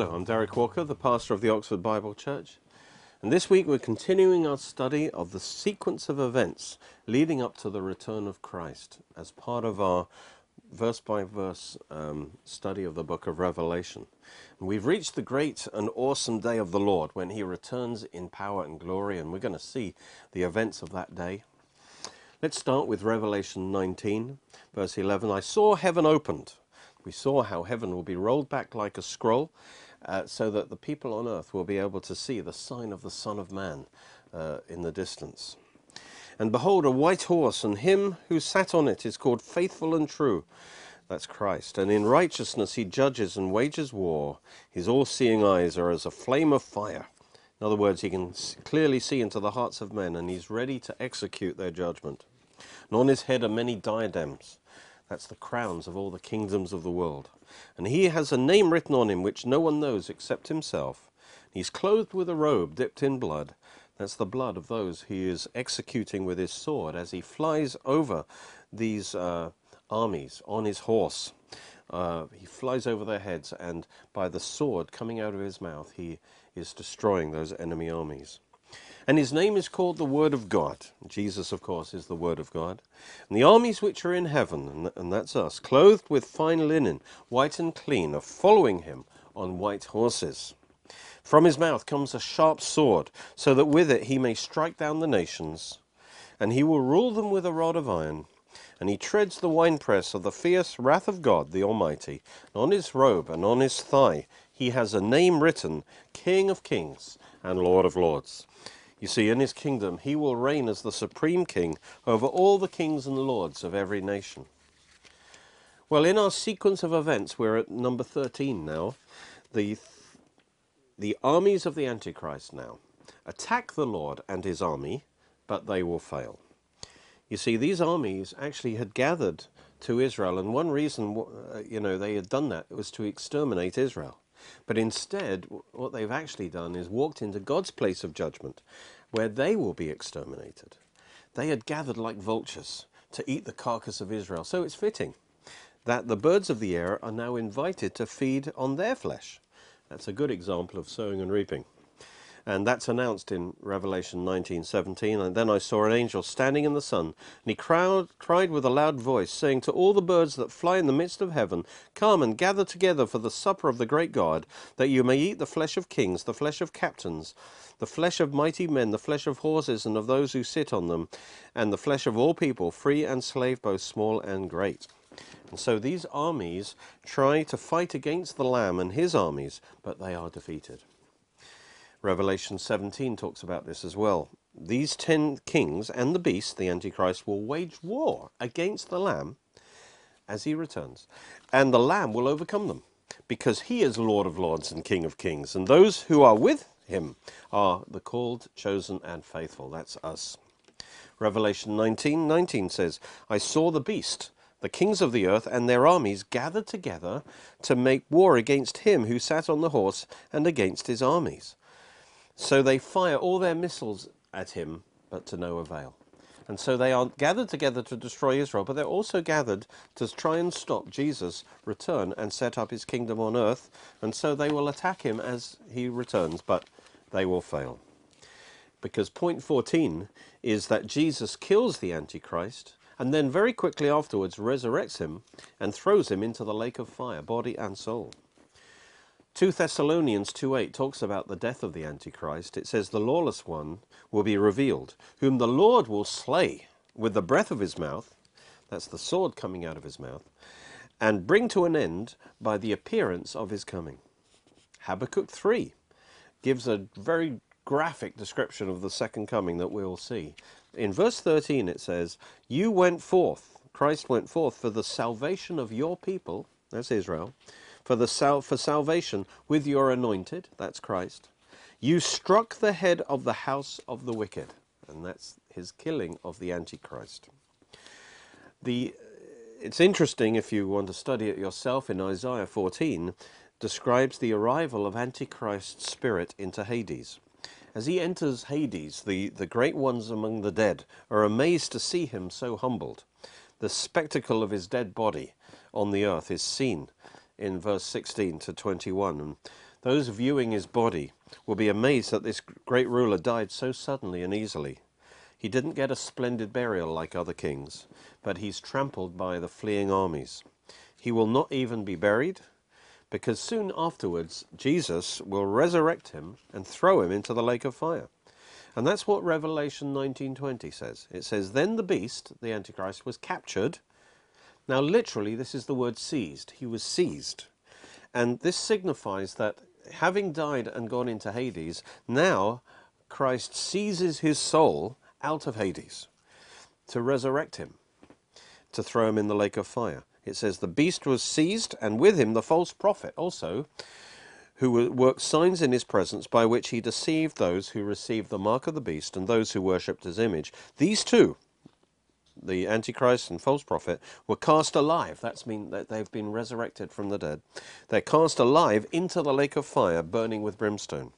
Hello, I'm Derek Walker, the pastor of the Oxford Bible Church. And this week we're continuing our study of the sequence of events leading up to the return of Christ as part of our verse by verse um, study of the book of Revelation. And we've reached the great and awesome day of the Lord when he returns in power and glory, and we're going to see the events of that day. Let's start with Revelation 19, verse 11. I saw heaven opened. We saw how heaven will be rolled back like a scroll uh, so that the people on earth will be able to see the sign of the Son of Man uh, in the distance. And behold, a white horse, and him who sat on it is called Faithful and True. That's Christ. And in righteousness he judges and wages war. His all seeing eyes are as a flame of fire. In other words, he can clearly see into the hearts of men, and he's ready to execute their judgment. And on his head are many diadems. That's the crowns of all the kingdoms of the world. And he has a name written on him which no one knows except himself. He's clothed with a robe dipped in blood. That's the blood of those he is executing with his sword as he flies over these uh, armies on his horse. Uh, he flies over their heads, and by the sword coming out of his mouth, he is destroying those enemy armies. And his name is called the Word of God. Jesus, of course, is the Word of God. And the armies which are in heaven, and that's us, clothed with fine linen, white and clean, are following him on white horses. From his mouth comes a sharp sword, so that with it he may strike down the nations, and he will rule them with a rod of iron. And he treads the winepress of the fierce wrath of God the Almighty. And on his robe and on his thigh he has a name written, King of Kings and Lord of Lords. You see, in his kingdom he will reign as the supreme king over all the kings and lords of every nation. Well, in our sequence of events, we're at number 13 now. The the armies of the Antichrist now attack the Lord and his army, but they will fail. You see, these armies actually had gathered to Israel, and one reason, uh, you know, they had done that was to exterminate Israel. But instead, what they've actually done is walked into God's place of judgment, where they will be exterminated. They had gathered like vultures to eat the carcass of Israel. So it's fitting that the birds of the air are now invited to feed on their flesh. That's a good example of sowing and reaping. And that's announced in Revelation 19:17. And then I saw an angel standing in the sun, and he cried, cried with a loud voice, saying to all the birds that fly in the midst of heaven, Come and gather together for the supper of the great God, that you may eat the flesh of kings, the flesh of captains, the flesh of mighty men, the flesh of horses and of those who sit on them, and the flesh of all people, free and slave, both small and great. And so these armies try to fight against the Lamb and his armies, but they are defeated. Revelation 17 talks about this as well. These ten kings and the beast, the Antichrist, will wage war against the Lamb as he returns, and the Lamb will overcome them because he is Lord of lords and King of kings, and those who are with him are the called, chosen, and faithful. That's us. Revelation 19 19 says, I saw the beast the kings of the earth and their armies gathered together to make war against him who sat on the horse and against his armies. So they fire all their missiles at him, but to no avail. And so they are gathered together to destroy Israel, but they're also gathered to try and stop Jesus' return and set up his kingdom on earth. And so they will attack him as he returns, but they will fail. Because point 14 is that Jesus kills the Antichrist and then very quickly afterwards resurrects him and throws him into the lake of fire, body and soul. 2 Thessalonians 2.8 talks about the death of the Antichrist. It says, The lawless one will be revealed, whom the Lord will slay with the breath of his mouth, that's the sword coming out of his mouth, and bring to an end by the appearance of his coming. Habakkuk 3 gives a very graphic description of the second coming that we'll see. In verse 13 it says, You went forth, Christ went forth for the salvation of your people, that's Israel, for, the sal- for salvation with your anointed, that's Christ. You struck the head of the house of the wicked, and that's his killing of the Antichrist. The, it's interesting if you want to study it yourself in Isaiah 14, describes the arrival of Antichrist's spirit into Hades. As he enters Hades, the, the great ones among the dead are amazed to see him so humbled. The spectacle of his dead body on the earth is seen in verse 16 to 21. And Those viewing his body will be amazed that this great ruler died so suddenly and easily. He didn't get a splendid burial like other kings, but he's trampled by the fleeing armies. He will not even be buried, because soon afterwards Jesus will resurrect him and throw him into the lake of fire. And that's what Revelation 19:20 says. It says then the beast, the antichrist was captured. Now literally this is the word seized. He was seized. And this signifies that having died and gone into Hades, now Christ seizes his soul out of Hades to resurrect him, to throw him in the lake of fire. It says the beast was seized, and with him the false prophet also, who worked signs in his presence by which he deceived those who received the mark of the beast and those who worshipped his image. These two, the Antichrist and false prophet, were cast alive. That's mean that they've been resurrected from the dead. They're cast alive into the lake of fire, burning with brimstone.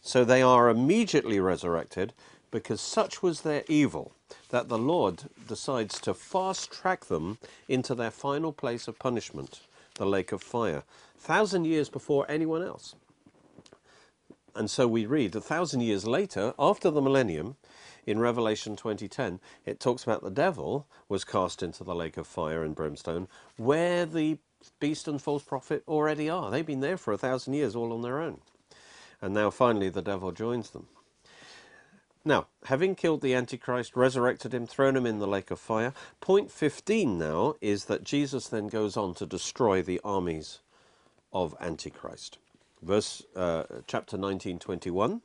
So they are immediately resurrected because such was their evil that the Lord decides to fast track them into their final place of punishment, the lake of fire, thousand years before anyone else. And so we read a thousand years later, after the millennium, in Revelation 20:10, it talks about the devil was cast into the lake of fire and brimstone, where the beast and false prophet already are. They've been there for a thousand years all on their own. And now finally the devil joins them. Now, having killed the Antichrist, resurrected him, thrown him in the lake of fire, point 15 now is that Jesus then goes on to destroy the armies of Antichrist. Verse uh, chapter 19, 21,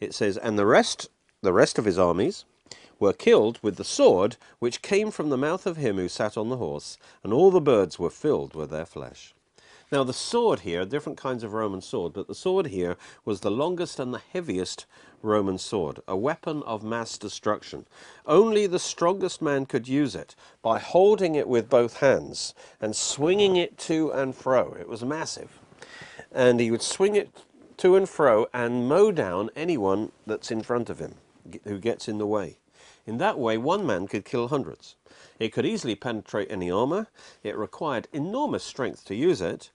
it says, And the rest, the rest of his armies, were killed with the sword which came from the mouth of him who sat on the horse, and all the birds were filled with their flesh. Now, the sword here, different kinds of Roman sword, but the sword here was the longest and the heaviest Roman sword, a weapon of mass destruction. Only the strongest man could use it by holding it with both hands and swinging it to and fro. It was massive. And he would swing it to and fro and mow down anyone that's in front of him, who gets in the way. In that way, one man could kill hundreds. It could easily penetrate any armor. It required enormous strength to use it,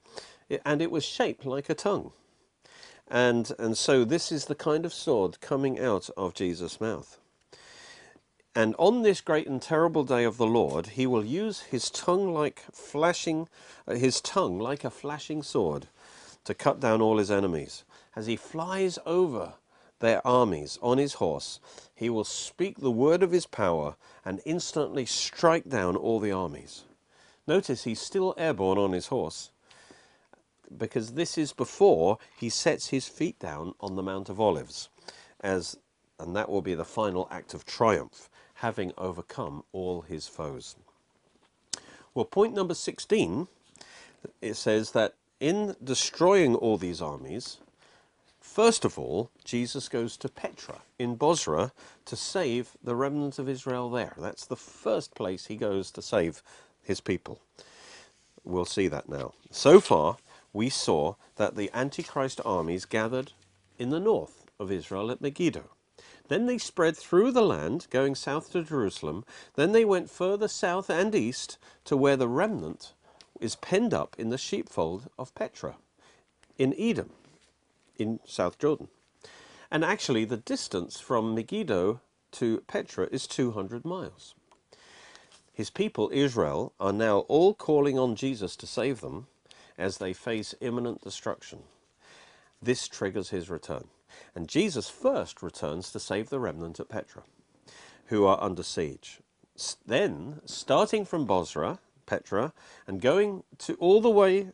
and it was shaped like a tongue. And, and so this is the kind of sword coming out of Jesus' mouth. And on this great and terrible day of the Lord, he will use his tongue like flashing, uh, his tongue like a flashing sword to cut down all his enemies. As he flies over their armies on his horse, he will speak the word of his power and instantly strike down all the armies. Notice he's still airborne on his horse because this is before he sets his feet down on the Mount of Olives, as and that will be the final act of triumph, having overcome all his foes. Well, point number 16, it says that in destroying all these armies, first of all, Jesus goes to Petra in Bozrah to save the remnant of Israel there. That's the first place he goes to save his people. We'll see that now. So far, we saw that the Antichrist armies gathered in the north of Israel at Megiddo. Then they spread through the land, going south to Jerusalem. Then they went further south and east to where the remnant is penned up in the sheepfold of Petra, in Edom, in South Jordan. And actually, the distance from Megiddo to Petra is 200 miles. His people, Israel, are now all calling on Jesus to save them as they face imminent destruction. This triggers his return. And Jesus first returns to save the remnant at Petra, who are under siege. Then, starting from Bozrah, Petra, and going to all the way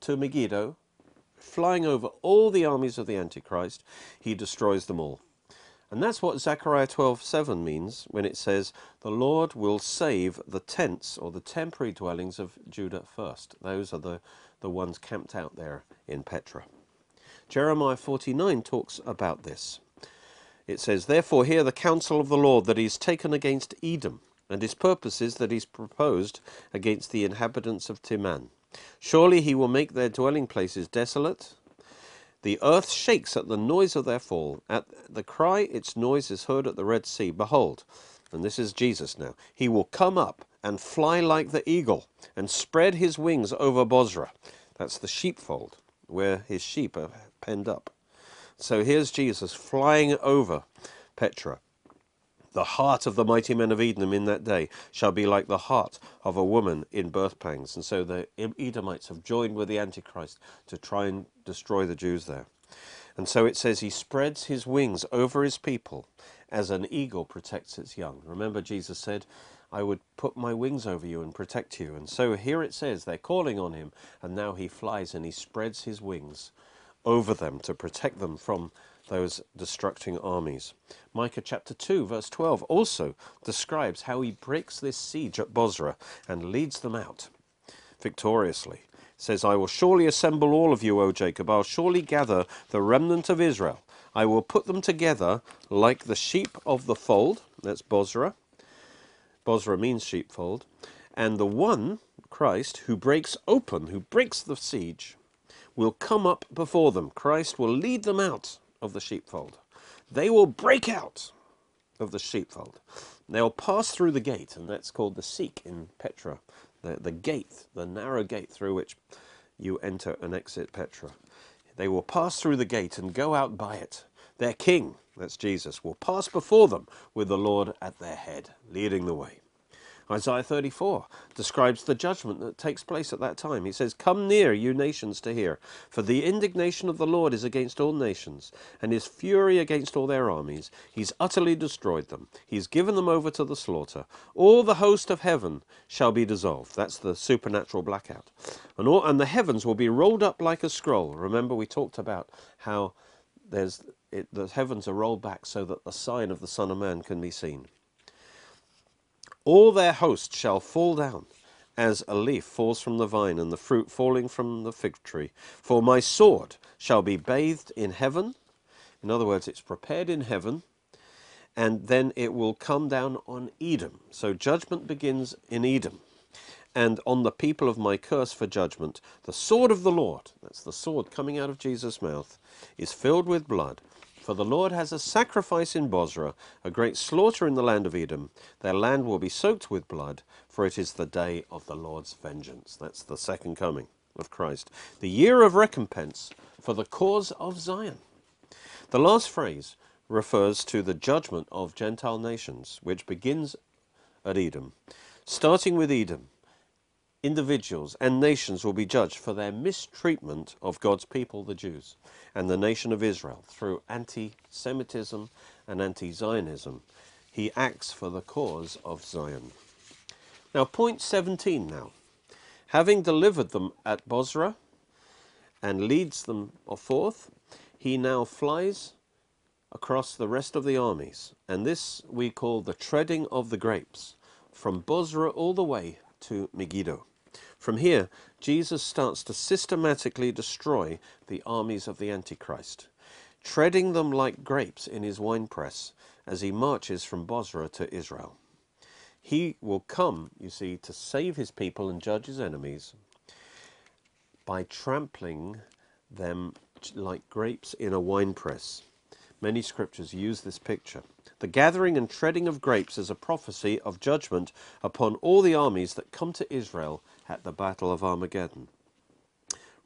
to Megiddo, flying over all the armies of the Antichrist, he destroys them all. And that's what Zechariah 12:7 means when it says, "The Lord will save the tents or the temporary dwellings of Judah first." Those are the, the ones camped out there in Petra. Jeremiah 49 talks about this. It says, Therefore hear the counsel of the Lord that he has taken against Edom, and his purposes that he's proposed against the inhabitants of Teman. Surely he will make their dwelling places desolate, the earth shakes at the noise of their fall. At the cry, its noise is heard at the Red Sea. Behold, and this is Jesus now, he will come up and fly like the eagle and spread his wings over Bozrah. That's the sheepfold where his sheep are penned up. So here's Jesus flying over Petra. The heart of the mighty men of Edom in that day shall be like the heart of a woman in birth pangs. And so the Edomites have joined with the Antichrist to try and destroy the Jews there. And so it says he spreads his wings over his people as an eagle protects its young. Remember, Jesus said, I would put my wings over you and protect you. And so here it says they're calling on him, and now he flies and he spreads his wings over them to protect them from those destructing armies. Micah chapter 2, verse 12 also describes how he breaks this siege at Bozrah and leads them out victoriously says, I will surely assemble all of you, O Jacob. I'll surely gather the remnant of Israel. I will put them together like the sheep of the fold. That's Bozrah. Bozrah means sheepfold. And the one, Christ, who breaks open, who breaks the siege, will come up before them. Christ will lead them out of the sheepfold. They will break out of the sheepfold. They'll pass through the gate, and that's called the Siq in Petra the, the gate, the narrow gate through which you enter and exit Petra. They will pass through the gate and go out by it. Their king, that's Jesus, will pass before them with the Lord at their head, leading the way. Isaiah 34 describes the judgment that takes place at that time. He says, Come near, you nations, to hear, for the indignation of the Lord is against all nations, and his fury against all their armies. He's utterly destroyed them. He's given them over to the slaughter. All the host of heaven shall be dissolved. That's the supernatural blackout. And, all, and the heavens will be rolled up like a scroll. Remember, we talked about how there's it, the heavens are rolled back so that the sign of the Son of Man can be seen. All their host shall fall down, as a leaf falls from the vine, and the fruit falling from the fig tree. For my sword shall be bathed in heaven. In other words, it's prepared in heaven, and then it will come down on Edom. So judgment begins in Edom. And on the people of my curse for judgment, the sword of the Lord, that's the sword coming out of Jesus' mouth, is filled with blood for the Lord has a sacrifice in Bozrah, a great slaughter in the land of Edom. Their land will be soaked with blood, for it is the day of the Lord's vengeance. That's the second coming of Christ. The year of recompense for the cause of Zion. The last phrase refers to the judgment of Gentile nations, which begins at Edom. Starting with Edom, individuals and nations will be judged for their mistreatment of God's people, the Jews and the nation of Israel through anti Semitism and anti Zionism. He acts for the cause of Zion. Now, point 17 now. Having delivered them at Bozrah and leads them forth, he now flies across the rest of the armies. And this we call the treading of the grapes, from Bozrah all the way to Megiddo. From here, Jesus starts to systematically destroy the armies of the Antichrist, treading them like grapes in his winepress as he marches from Bozrah to Israel. He will come, you see, to save his people and judge his enemies by trampling them like grapes in a winepress. Many scriptures use this picture. The gathering and treading of grapes is a prophecy of judgment upon all the armies that come to Israel at the Battle of Armageddon.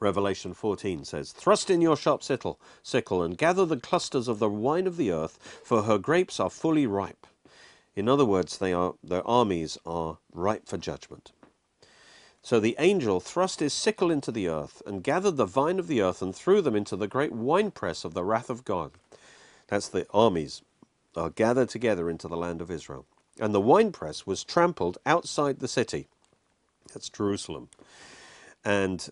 Revelation 14 says, Thrust in your sharp sickle, sickle, and gather the clusters of the wine of the earth, for her grapes are fully ripe. In other words, they are, their armies are ripe for judgment. So the angel thrust his sickle into the earth, and gathered the vine of the earth, and threw them into the great winepress of the wrath of God. That's the armies are gathered together into the land of Israel. And the winepress was trampled outside the city. That's Jerusalem. And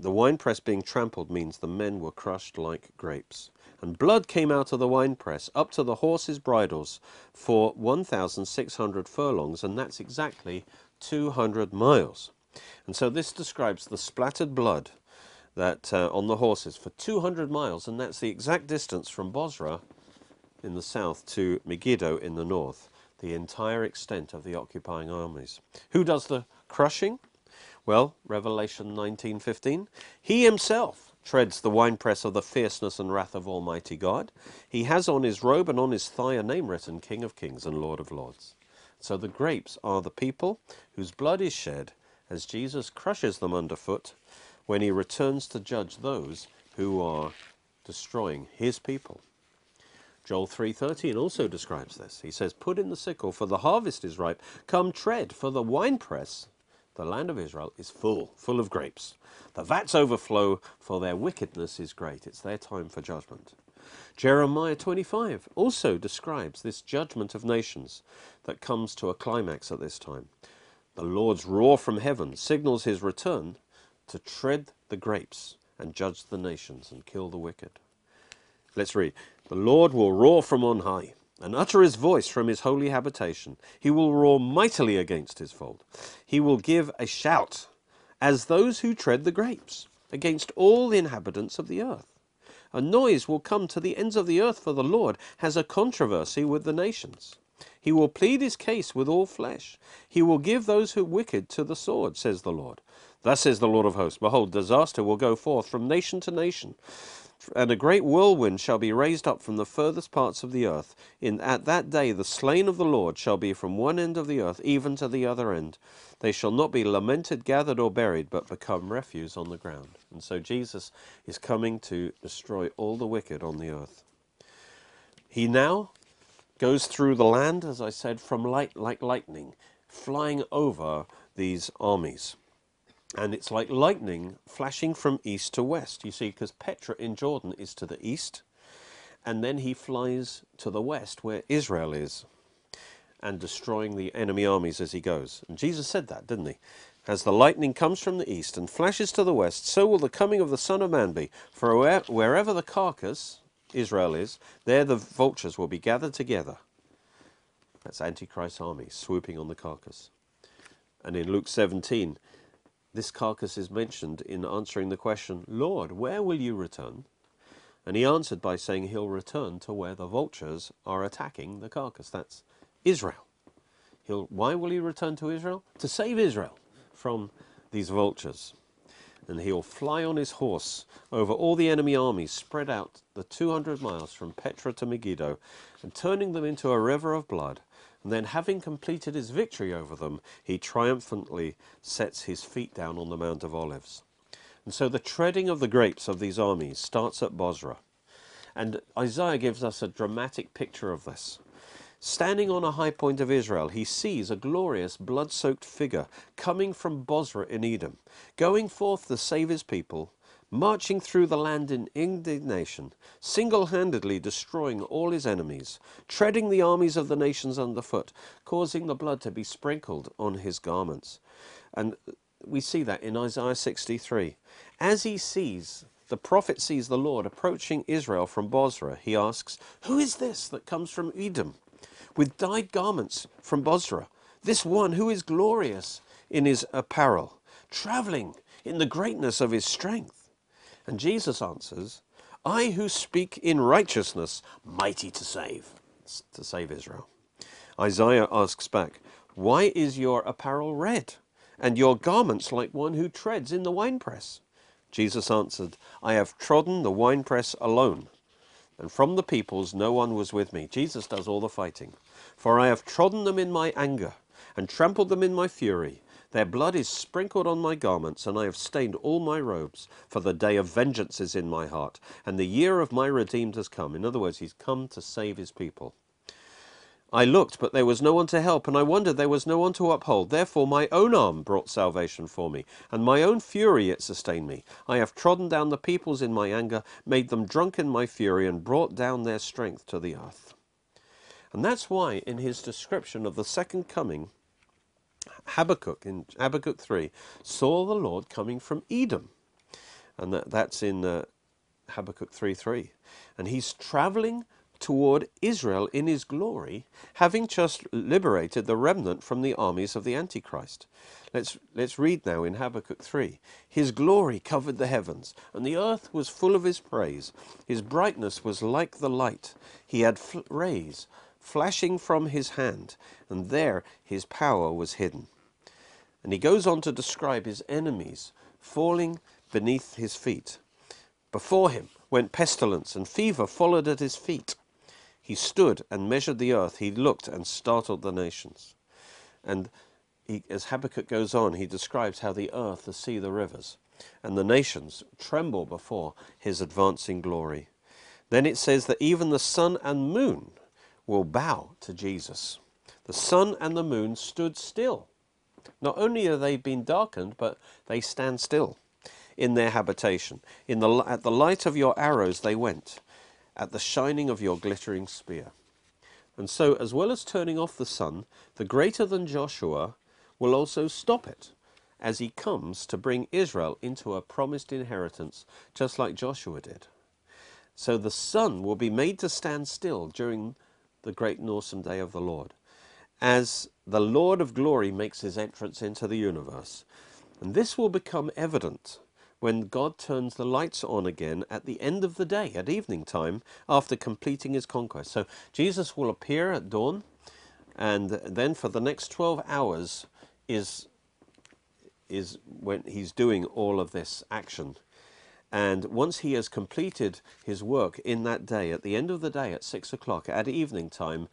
the winepress being trampled means the men were crushed like grapes. And blood came out of the winepress up to the horses' bridles for 1,600 furlongs, and that's exactly 200 miles. And so this describes the splattered blood that uh, on the horses for 200 miles, and that's the exact distance from Bozrah in the south to Megiddo in the north, the entire extent of the occupying armies. Who does the crushing? Well, Revelation 19:15, he himself treads the winepress of the fierceness and wrath of Almighty God. He has on his robe and on his thigh a name written, King of Kings and Lord of Lords. So the grapes are the people whose blood is shed as Jesus crushes them underfoot when he returns to judge those who are destroying his people. Joel 3:13 also describes this. He says, "Put in the sickle, for the harvest is ripe. Come tread, for the winepress, the land of Israel, is full, full of grapes. The vats overflow, for their wickedness is great." It's their time for judgment. Jeremiah 25 also describes this judgment of nations that comes to a climax at this time. The Lord's roar from heaven signals his return to tread the grapes and judge the nations and kill the wicked. Let's read. The Lord will roar from on high and utter his voice from his holy habitation. He will roar mightily against his fold. He will give a shout as those who tread the grapes against all the inhabitants of the earth. A noise will come to the ends of the earth, for the Lord has a controversy with the nations. He will plead his case with all flesh. He will give those who are wicked to the sword, says the Lord. Thus says the Lord of hosts Behold, disaster will go forth from nation to nation and a great whirlwind shall be raised up from the furthest parts of the earth. In, at that day the slain of the Lord shall be from one end of the earth even to the other end. They shall not be lamented, gathered, or buried, but become refuse on the ground. And so Jesus is coming to destroy all the wicked on the earth. He now goes through the land, as I said, from light like lightning, flying over these armies and it's like lightning flashing from east to west. You see, because Petra in Jordan is to the east, and then he flies to the west where Israel is, and destroying the enemy armies as he goes. And Jesus said that, didn't he? As the lightning comes from the east and flashes to the west, so will the coming of the Son of Man be. For wherever the carcass, Israel is, there the vultures will be gathered together. That's Antichrist's army swooping on the carcass. And in Luke 17, this carcass is mentioned in answering the question, Lord, where will you return? And he answered by saying he'll return to where the vultures are attacking the carcass. That's Israel. He'll, why will he return to Israel? To save Israel from these vultures. And he'll fly on his horse over all the enemy armies spread out the 200 miles from Petra to Megiddo, and turning them into a river of blood, and then, having completed his victory over them, he triumphantly sets his feet down on the Mount of Olives. And so the treading of the grapes of these armies starts at Bozrah. And Isaiah gives us a dramatic picture of this. Standing on a high point of Israel, he sees a glorious blood soaked figure coming from Bozrah in Edom, going forth to save his people marching through the land in indignation, single handedly destroying all his enemies, treading the armies of the nations underfoot, causing the blood to be sprinkled on his garments. And we see that in Isaiah 63. As he sees, the prophet sees the Lord approaching Israel from Bozrah, he asks, Who is this that comes from Edom with dyed garments from Bozrah? This one who is glorious in his apparel, traveling in the greatness of his strength. And Jesus answers, I who speak in righteousness, mighty to save, to save Israel. Isaiah asks back, Why is your apparel red, and your garments like one who treads in the winepress? Jesus answered, I have trodden the winepress alone, and from the peoples no one was with me. Jesus does all the fighting. For I have trodden them in my anger, and trampled them in my fury. Their blood is sprinkled on my garments, and I have stained all my robes, for the day of vengeance is in my heart, and the year of my redeemed has come. In other words, he's come to save his people. I looked, but there was no one to help, and I wondered there was no one to uphold. Therefore my own arm brought salvation for me, and my own fury it sustained me. I have trodden down the peoples in my anger, made them drunk in my fury, and brought down their strength to the earth. And that's why, in his description of the second coming, Habakkuk in Habakkuk 3 saw the Lord coming from Edom. And that, that's in uh, Habakkuk 3 3. And he's traveling toward Israel in his glory, having just liberated the remnant from the armies of the Antichrist. Let's, let's read now in Habakkuk 3. His glory covered the heavens, and the earth was full of his praise. His brightness was like the light. He had rays flashing from his hand, and there his power was hidden. And he goes on to describe his enemies falling beneath his feet. Before him went pestilence, and fever followed at his feet. He stood and measured the earth. He looked and startled the nations. And he, as Habakkuk goes on, he describes how the earth, the sea, the rivers and the nations tremble before his advancing glory. Then it says that even the sun and moon will bow to Jesus. The sun and the moon stood still. Not only have they been darkened, but they stand still in their habitation. In the, at the light of your arrows they went, at the shining of your glittering spear. And so, as well as turning off the sun, the greater than Joshua will also stop it as he comes to bring Israel into a promised inheritance, just like Joshua did. So the sun will be made to stand still during the great and awesome day of the Lord, as the Lord of glory makes his entrance into the universe. And this will become evident when God turns the lights on again at the end of the day, at evening time, after completing his conquest. So Jesus will appear at dawn, and then for the next 12 hours is, is when he's doing all of this action. And once he has completed his work in that day, at the end of the day at six o'clock, at evening time,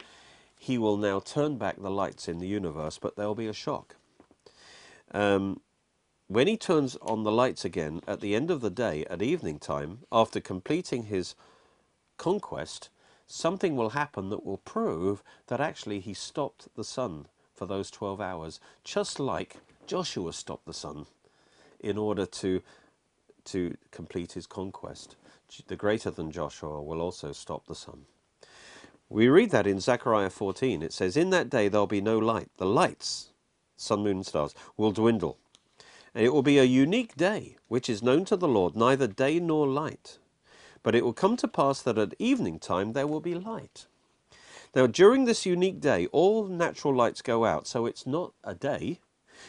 he will now turn back the lights in the universe, but there'll be a shock. Um, when he turns on the lights again at the end of the day at evening time, after completing his conquest, something will happen that will prove that actually he stopped the sun for those 12 hours, just like Joshua stopped the sun in order to to complete his conquest. The greater than Joshua will also stop the sun. We read that in Zechariah 14. It says, In that day there'll be no light. The lights, sun, moon, stars, will dwindle. And it will be a unique day, which is known to the Lord, neither day nor light. But it will come to pass that at evening time there will be light. Now, during this unique day, all natural lights go out, so it's not a day,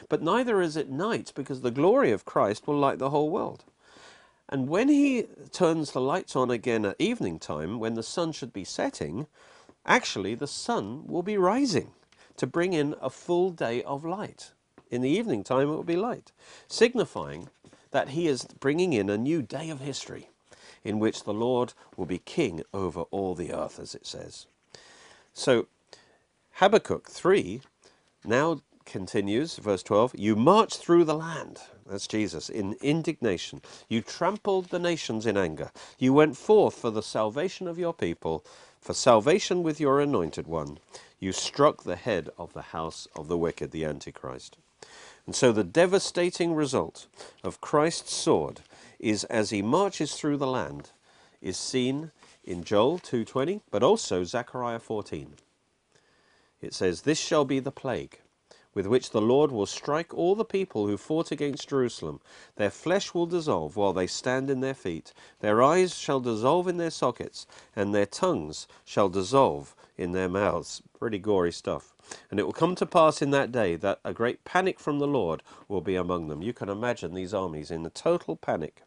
but neither is it night, because the glory of Christ will light the whole world. And when he turns the lights on again at evening time, when the sun should be setting, actually the sun will be rising to bring in a full day of light. In the evening time, it will be light, signifying that he is bringing in a new day of history in which the Lord will be king over all the earth, as it says. So, Habakkuk 3 now continues, verse 12, You march through the land, that's Jesus, in indignation. You trampled the nations in anger. You went forth for the salvation of your people, for salvation with your anointed one. You struck the head of the house of the wicked, the Antichrist. And so the devastating result of Christ's sword is as he marches through the land is seen in Joel 2:20 but also Zechariah 14. It says this shall be the plague with which the Lord will strike all the people who fought against Jerusalem. Their flesh will dissolve while they stand in their feet. Their eyes shall dissolve in their sockets, and their tongues shall dissolve in their mouths. Pretty gory stuff. And it will come to pass in that day that a great panic from the Lord will be among them. You can imagine these armies in a total panic.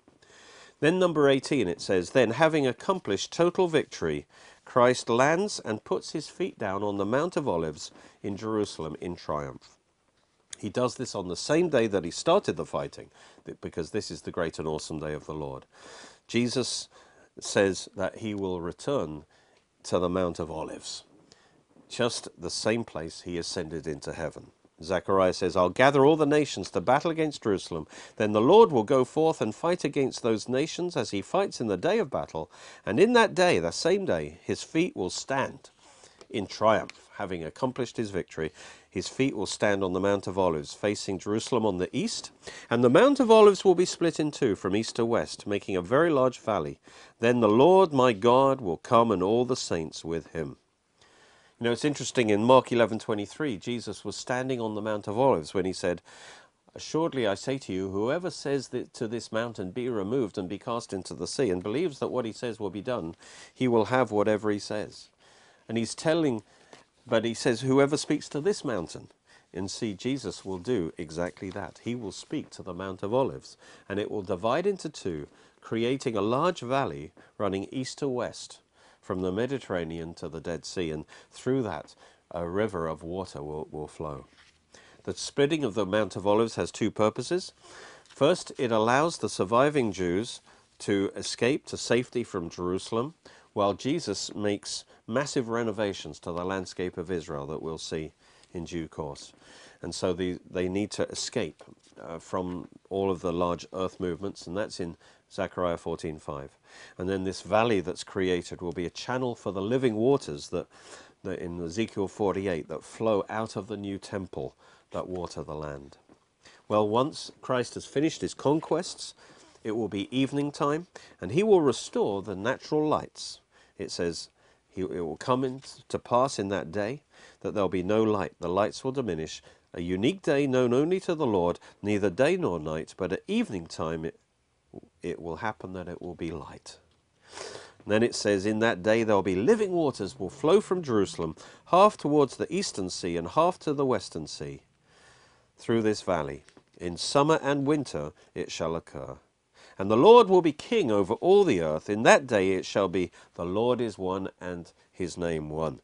Then, number 18, it says, Then, having accomplished total victory, Christ lands and puts his feet down on the Mount of Olives in Jerusalem in triumph. He does this on the same day that he started the fighting, because this is the great and awesome day of the Lord. Jesus says that he will return to the Mount of Olives, just the same place he ascended into heaven. Zechariah says, I'll gather all the nations to battle against Jerusalem. Then the Lord will go forth and fight against those nations as he fights in the day of battle. And in that day, the same day, his feet will stand in triumph, having accomplished his victory. His feet will stand on the Mount of Olives, facing Jerusalem on the east, and the Mount of Olives will be split in two from east to west, making a very large valley. Then the Lord my God will come and all the saints with him. You know, it's interesting in Mark 11:23, Jesus was standing on the Mount of Olives when he said, Assuredly I say to you, whoever says to this mountain, be removed and be cast into the sea, and believes that what he says will be done, he will have whatever he says. And he's telling but he says, whoever speaks to this mountain, and see, Jesus will do exactly that. He will speak to the Mount of Olives, and it will divide into two, creating a large valley running east to west from the Mediterranean to the Dead Sea, and through that a river of water will, will flow. The splitting of the Mount of Olives has two purposes. First, it allows the surviving Jews to escape to safety from Jerusalem, while Jesus makes massive renovations to the landscape of Israel that we'll see in due course. And so the, they need to escape uh, from all of the large earth movements, and that's in Zechariah 14:5. And then this valley that's created will be a channel for the living waters that, that in Ezekiel 48 that flow out of the new temple that water the land. Well, once Christ has finished his conquests, it will be evening time, and he will restore the natural lights. It says, he, it will come in to pass in that day that there'll be no light. The lights will diminish. A unique day known only to the Lord, neither day nor night, but at evening time it, it will happen that it will be light. Then it says, In that day there'll be living waters will flow from Jerusalem, half towards the eastern sea and half to the western sea, through this valley. In summer and winter it shall occur. And the Lord will be king over all the earth. In that day it shall be, The Lord is one and his name one.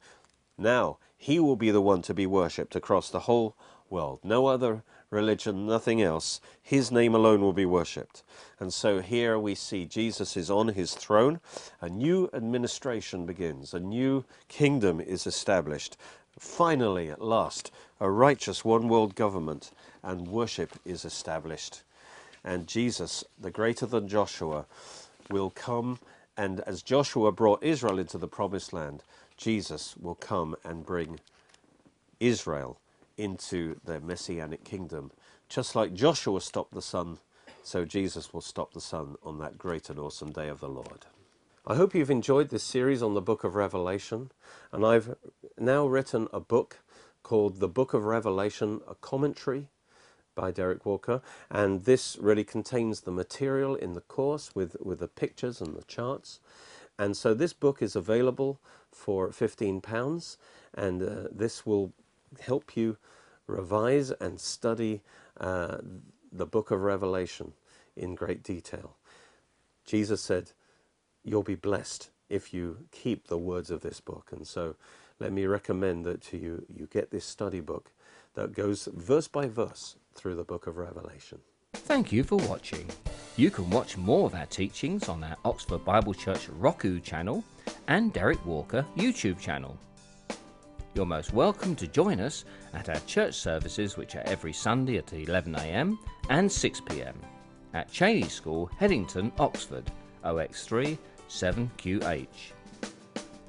Now he will be the one to be worshipped across the whole world. No other religion, nothing else. His name alone will be worshipped. And so here we see Jesus is on his throne. A new administration begins, a new kingdom is established. Finally, at last, a righteous one world government and worship is established and Jesus, the greater than Joshua, will come and as Joshua brought Israel into the promised land, Jesus will come and bring Israel into the messianic kingdom. Just like Joshua stopped the sun, so Jesus will stop the sun on that great and awesome day of the Lord. I hope you've enjoyed this series on the book of Revelation, and I've now written a book called The Book of Revelation, a commentary by Derek Walker, and this really contains the material in the course with, with the pictures and the charts. And so this book is available for £15, and uh, this will help you revise and study uh, the book of Revelation in great detail. Jesus said, You'll be blessed if you keep the words of this book. And so let me recommend that to you, you get this study book that goes verse by verse through the book of Revelation. Thank you for watching. You can watch more of our teachings on our Oxford Bible Church Roku channel and Derek Walker YouTube channel. You're most welcome to join us at our church services, which are every Sunday at 11am and 6pm at Cheney School, Headington, Oxford, OX3 7QH.